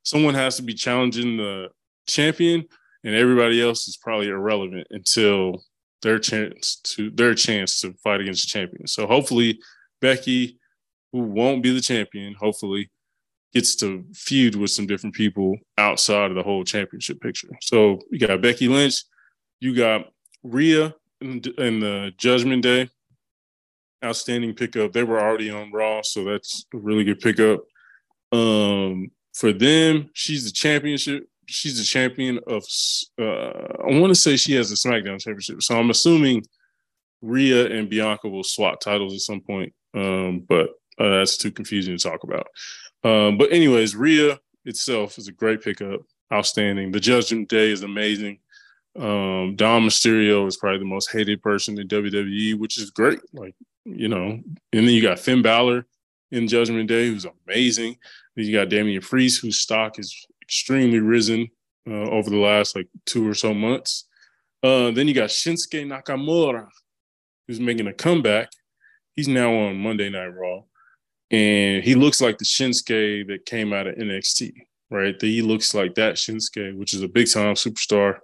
someone has to be challenging the champion, and everybody else is probably irrelevant until their chance to their chance to fight against the champion. So hopefully Becky, who won't be the champion, hopefully gets to feud with some different people outside of the whole championship picture. So you got Becky Lynch, you got Rhea in, in the Judgment Day, outstanding pickup. They were already on Raw, so that's a really good pickup. Um, for them, she's the championship she's the champion of. Uh, I want to say she has a SmackDown championship, so I'm assuming Rhea and Bianca will swap titles at some point. Um, but uh, that's too confusing to talk about. Um, but anyways, Rhea itself is a great pickup, outstanding. The Judgment Day is amazing. Um, Dom Mysterio is probably the most hated person in WWE, which is great. Like you know, and then you got Finn Balor in Judgment Day, who's amazing. Then you got Damian Priest, whose stock is extremely risen uh, over the last like two or so months. Uh, then you got Shinsuke Nakamura, who's making a comeback. He's now on Monday Night Raw, and he looks like the Shinsuke that came out of NXT, right? That he looks like that Shinsuke, which is a big time superstar,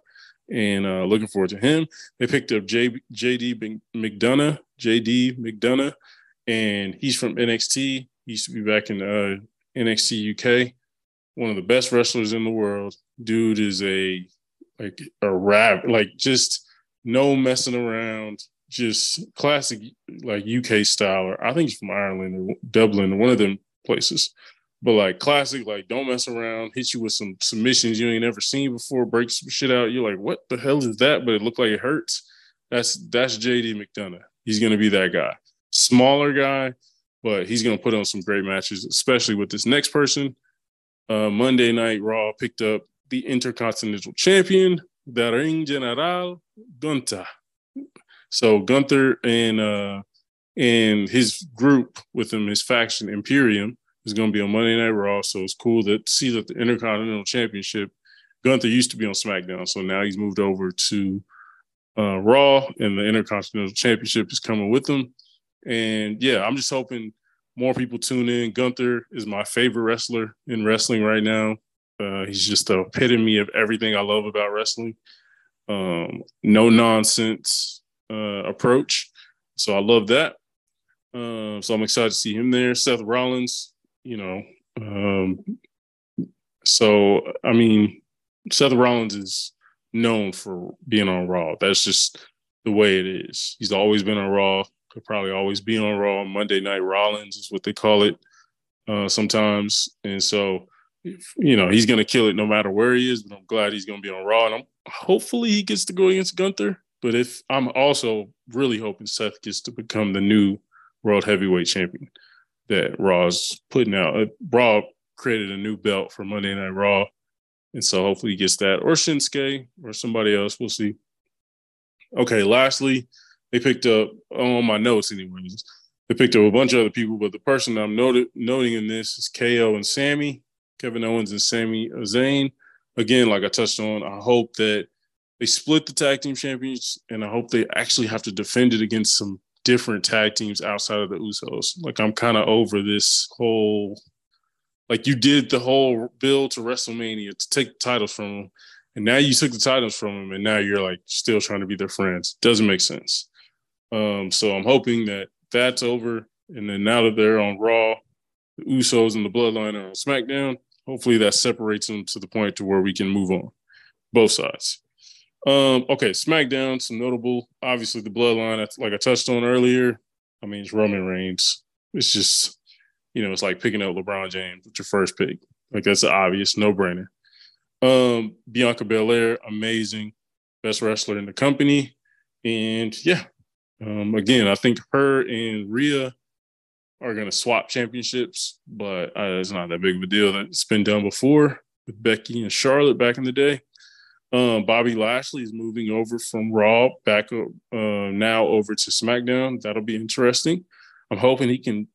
and uh, looking forward to him. They picked up J- JD McDonagh, JD McDonagh, and he's from NXT. He used to be back in uh, NXT UK one of the best wrestlers in the world. Dude is a like a rap, like just no messing around, just classic like UK style. Or I think he's from Ireland or Dublin, one of them places. But like classic, like don't mess around, hit you with some submissions you ain't never seen before, break some shit out. You're like, what the hell is that? But it looked like it hurts. That's that's JD McDonagh. He's gonna be that guy. Smaller guy, but he's gonna put on some great matches, especially with this next person uh, Monday Night Raw picked up the Intercontinental Champion, the Ring General Gunther. So Gunther and uh, and his group with him, his faction Imperium, is going to be on Monday Night Raw. So it's cool to see that the Intercontinental Championship. Gunther used to be on SmackDown, so now he's moved over to uh, Raw, and the Intercontinental Championship is coming with him. And yeah, I'm just hoping more people tune in. Gunther is my favorite wrestler in wrestling right now. Uh, he's just the epitome of everything I love about wrestling. Um, no nonsense uh, approach. So I love that. Uh, so I'm excited to see him there. Seth Rollins, you know. Um, so, I mean, Seth Rollins is known for being on Raw. That's just the way it is. He's always been on Raw could probably always be on Raw. Monday Night Rollins is what they call it uh, sometimes. And so, you know, he's going to kill it no matter where he is. But I'm glad he's going to be on Raw. And I'm, hopefully he gets to go against Gunther. But if I'm also really hoping Seth gets to become the new world heavyweight champion. that Raw's putting out. Uh, Raw created a new belt for Monday Night Raw, and so hopefully he gets that or Shinsuke or somebody else. We'll see. Okay, lastly, they picked up on my notes anyways. They picked up a bunch of other people, but the person I'm noted, noting in this is KO and Sami, Kevin Owens and Sami Zayn. Again, like I touched on, I hope that they split the tag team champions, and I hope they actually have to defend it against some different tag teams outside of the Usos. Like I'm kind of over this whole, like you did the whole build to WrestleMania to take the titles from them, and now you took the titles from them, and now you're like still trying to be their friends. Doesn't make sense. Um, so I'm hoping that that's over, and then now that they're on Raw, the Usos and the Bloodline are on SmackDown. Hopefully that separates them to the point to where we can move on, both sides. Um, okay, SmackDown, some notable, obviously the bloodline, like I touched on earlier. I mean, it's Roman Reigns. It's just, you know, it's like picking up LeBron James with your first pick. Like that's an obvious no brainer. Um, Bianca Belair, amazing, best wrestler in the company. And yeah, um, again, I think her and Rhea are going to swap championships, but uh, it's not that big of a deal. That's been done before with Becky and Charlotte back in the day. Um, Bobby Lashley is moving over from Raw back uh, now over to SmackDown. That'll be interesting. I'm hoping he can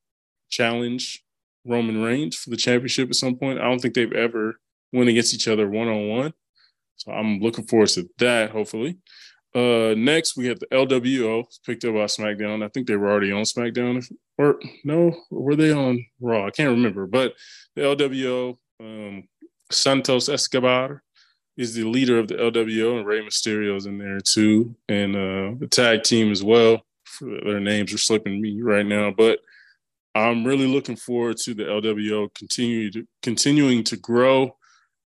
challenge Roman Reigns for the championship at some point. I don't think they've ever went against each other one on one. So I'm looking forward to that, hopefully. Uh, next, we have the LWO picked up by SmackDown. I think they were already on SmackDown, or no, were they on Raw? I can't remember. But the LWO, um, Santos Escobar is the leader of the LWO, and Rey Mysterio's in there too, and uh, the tag team as well. Their names are slipping me right now, but I'm really looking forward to the LWO to, continuing to grow.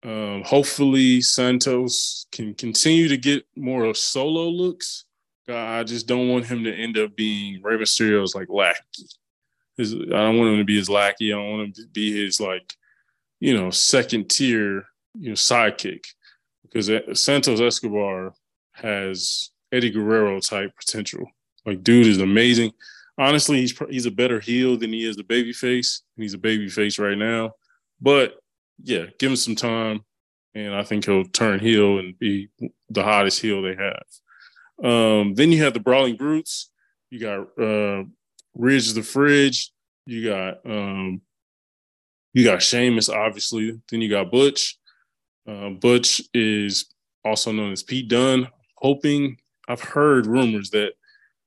Um, hopefully, Santos can continue to get more of solo looks. I just don't want him to end up being Rey Mysterio's like lackey. His, I don't want him to be his lackey. I don't want him to be his like, you know, second tier, you know, sidekick because Santos Escobar has Eddie Guerrero type potential. Like, dude is amazing. Honestly, he's he's a better heel than he is the baby face. He's a baby face right now, but yeah, give him some time, and I think he'll turn heel and be the hottest heel they have. Um, then you have the Brawling Brutes. You got uh, Ridge the Fridge. You got um, you got Sheamus, obviously. Then you got Butch. Uh, Butch is also known as Pete Dunne. Hoping, I've heard rumors that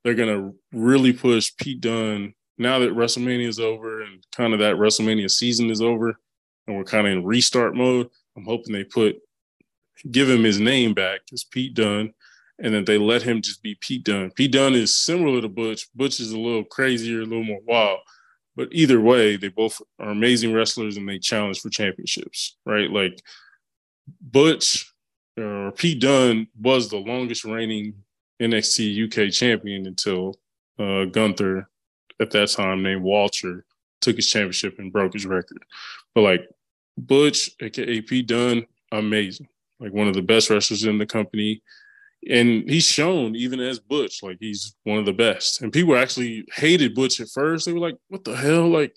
they're to really push Pete Dunne now that WrestleMania is over and kind of that WrestleMania season is over and we're kind of in restart mode. I'm hoping they put, give him his name back as Pete Dunne and that they let him just be Pete Dunne. Pete Dunne is similar to Butch. Butch is a little crazier, a little more wild. But either way, they both are amazing wrestlers and they challenge for championships, right? Like Butch or Pete Dunne was the longest reigning NXT UK champion until uh, Gunther, at that time named Walter, took his championship and broke his record. But like Butch, aka Pete Dunne, amazing. Like one of the best wrestlers in the company. And he's shown even as Butch, like he's one of the best. And people actually hated Butch at first. They were like, what the hell? Like,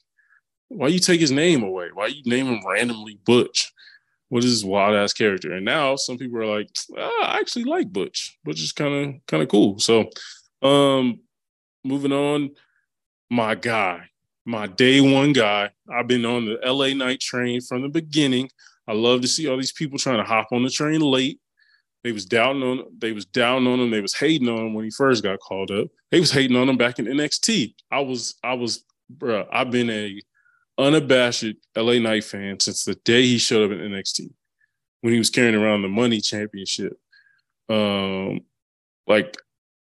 why you take his name away? Why you name him randomly Butch? What is this wild ass character? And now some people are like, ah, I actually like Butch. Butch is kind of kind of cool. So, um, moving on, my guy, my day one guy. I've been on the LA Knight train from the beginning. I love to see all these people trying to hop on the train late. They was down on they was down on him. They was hating on him when he first got called up. They was hating on him back in NXT. I was I was bro. I've been a unabashed LA Knight fan since the day he showed up in NXT when he was carrying around the money championship. Um, like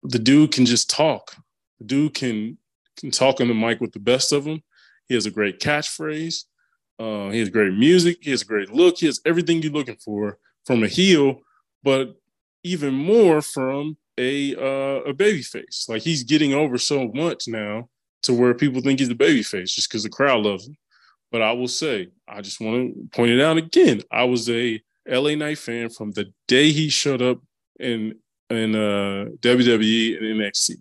the dude can just talk. The dude can can talk on the mic with the best of them. He has a great catchphrase. Uh, he has great music. He has a great look. He has everything you're looking for from a heel, but even more from a uh, a baby face. Like he's getting over so much now to where people think he's a baby face just because the crowd loves him. But I will say, I just want to point it out again. I was a LA Knight fan from the day he showed up in in uh, WWE and NXT.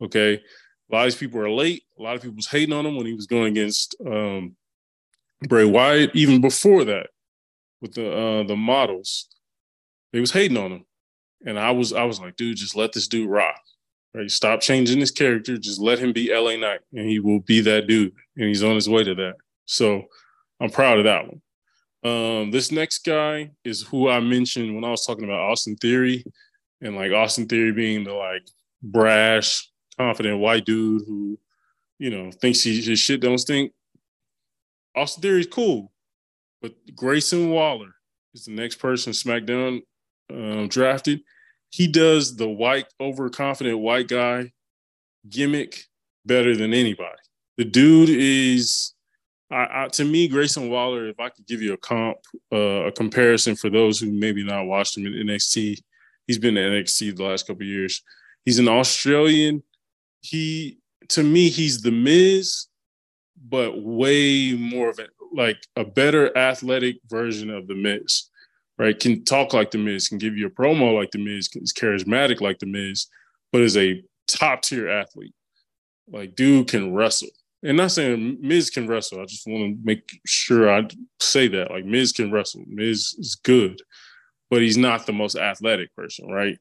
Okay, A lot of these people are late. A lot of people was hating on him when he was going against um, Bray Wyatt. Even before that, with the uh, the models, they was hating on him, and I was I was like, dude, just let this dude rock. Right? Stop changing his character. Just let him be LA Knight, and he will be that dude. And he's on his way to that. So I'm proud of that one. Um, this next guy is who I mentioned when I was talking about Austin Theory, and like Austin Theory being the like brash, confident white dude who, you know, thinks he, his shit don't stink. Austin Theory is cool, but Grayson Waller is the next person SmackDown um, drafted. He does the white, overconfident white guy gimmick better than anybody. The dude is, I, I, to me, Grayson Waller. If I could give you a comp, uh, a comparison for those who maybe not watched him in NXT, he's been in NXT the last couple years. He's an Australian. He, to me, he's the Miz, but way more of a like a better athletic version of the Miz right? Can talk like the Miz, can give you a promo like the Miz, is charismatic like the Miz, but is a top tier athlete. Like, dude can wrestle. And not saying Miz can wrestle. I just want to make sure I say that. Like, Miz can wrestle. Miz is good, but he's not the most athletic person, right?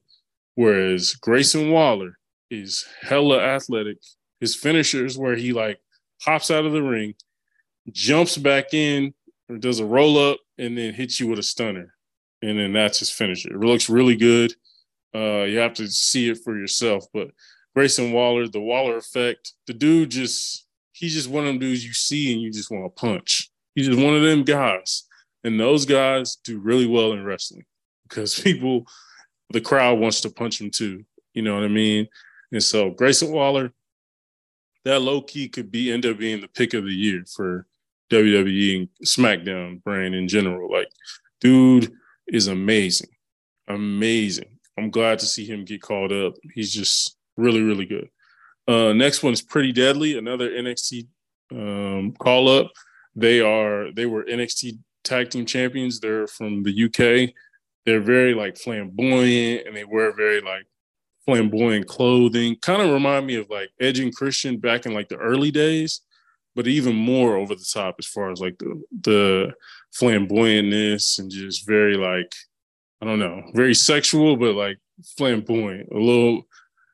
Whereas Grayson Waller is hella athletic. His finishers where he like hops out of the ring, jumps back in, or does a roll up, and then hits you with a stunner and then that's his finisher. It looks really good. Uh, you have to see it for yourself. But Grayson Waller, the Waller effect, the dude just he's just one of them dudes you see and you just want to punch. He's just one of them guys. And those guys do really well in wrestling because *laughs* people, the crowd wants to punch him too. You know what I mean? And so Grayson Waller, that low key could be end up being the pick of the year for WWE and SmackDown brand in general. Like, dude is amazing. Amazing. I'm glad to see him get called up. He's just really, really good. Uh, next one is Pretty Deadly, another NXT um, call up. They are they were NXT tag team champions. They're from the UK. They're very like flamboyant and they wear very like flamboyant clothing. Kind of remind me of like Edge and Christian back in like the early days, but even more over the top as far as like the the flamboyantness and just very like I don't know, very sexual, but like flamboyant, a little,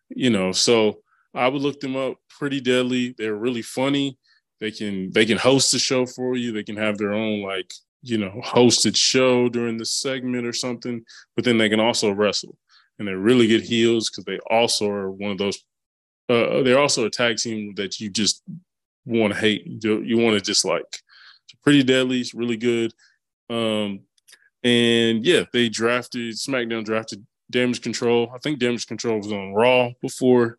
you know. So I would look them up. Pretty deadly. They're really funny. They can they can host a show for you. They can have their own like you know hosted show during the segment or something. But then they can also wrestle, and they're really good heels because they also are one of those. Uh, they're also a tag team that you just want to hate. You, want to dislike pretty deadly. It's really good. Um, and yeah, they drafted SmackDown drafted Damage Control. I think Damage Control was on Raw before.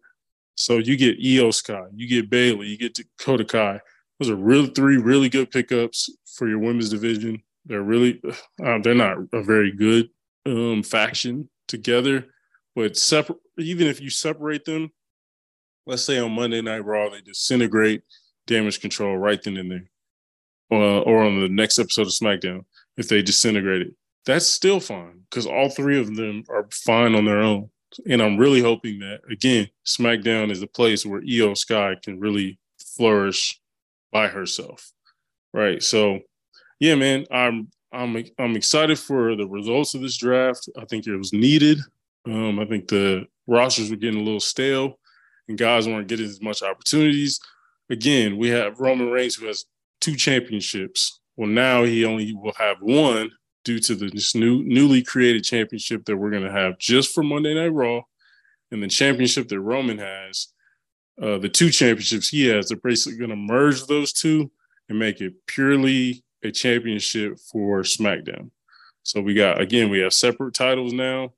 So you get Iyo Sky, you get Bayley, you get Dakota Kai. Those are really three really good pickups for your women's division. They're really uh, they're not a very good um, faction together, but separate. Even if you separate them, let's say on Monday Night Raw, they disintegrate Damage Control right then and there uh, or on the next episode of SmackDown if they disintegrate it, That's still fine because all three of them are fine on their own. And I'm really hoping that again, SmackDown is a place where Iyo Sky can really flourish by herself. Right. So yeah, man, I'm I'm I'm excited for the results of this draft. I think it was needed. Um, I think the rosters were getting a little stale and guys weren't getting as much opportunities. Again, we have Roman Reigns who has two championships. Well, now he only will have one due to the this new newly created championship that we're going to have just for Monday Night Raw, and the championship that Roman has. Uh, the two championships he has, they're basically going to merge those two and make it purely a championship for SmackDown. So we got again, we have separate titles now.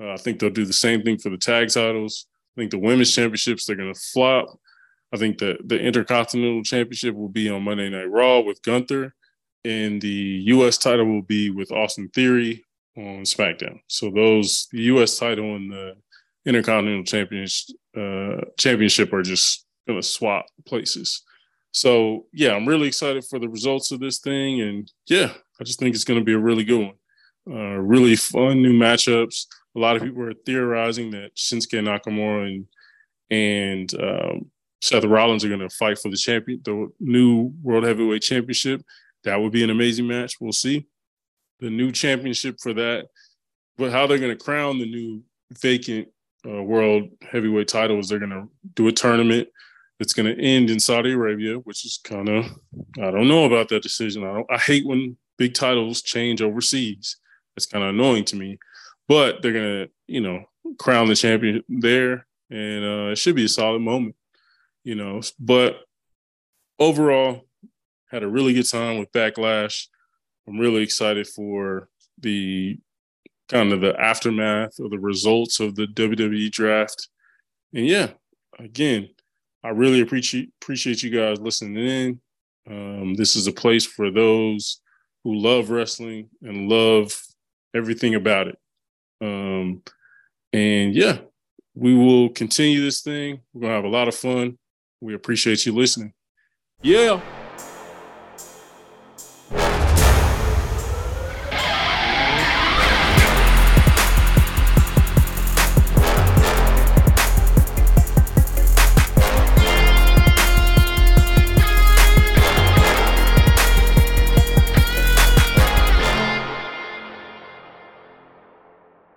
Uh, I think they'll do the same thing for the tag titles. I think the women's championships they're going to flop. I think the the Intercontinental Championship will be on Monday Night Raw with Gunther, and the U.S. title will be with Austin Theory on SmackDown. So those the U.S. title and the Intercontinental Championship uh, Championship are just to swap places. So yeah, I'm really excited for the results of this thing, and yeah, I just think it's going to be a really good one. Uh, really fun new matchups. A lot of people are theorizing that Shinsuke Nakamura and and um, Seth Rollins are going to fight for the champion, the new World Heavyweight Championship. That would be an amazing match. We'll see the new championship for that. But how they're going to crown the new vacant uh, World Heavyweight title is they're going to do a tournament that's going to end in Saudi Arabia, which is kind of I don't know about that decision. I don't. I hate when big titles change overseas. That's kind of annoying to me. But they're going to you know crown the champion there, and uh, it should be a solid moment. You know, but overall, had a really good time with Backlash. I'm really excited for the kind of the aftermath of the results of the WWE draft. And yeah, again, I really appreciate appreciate you guys listening in. Um, this is a place for those who love wrestling and love everything about it. Um, and yeah, we will continue this thing. We're gonna have a lot of fun. We appreciate you listening. Yeah.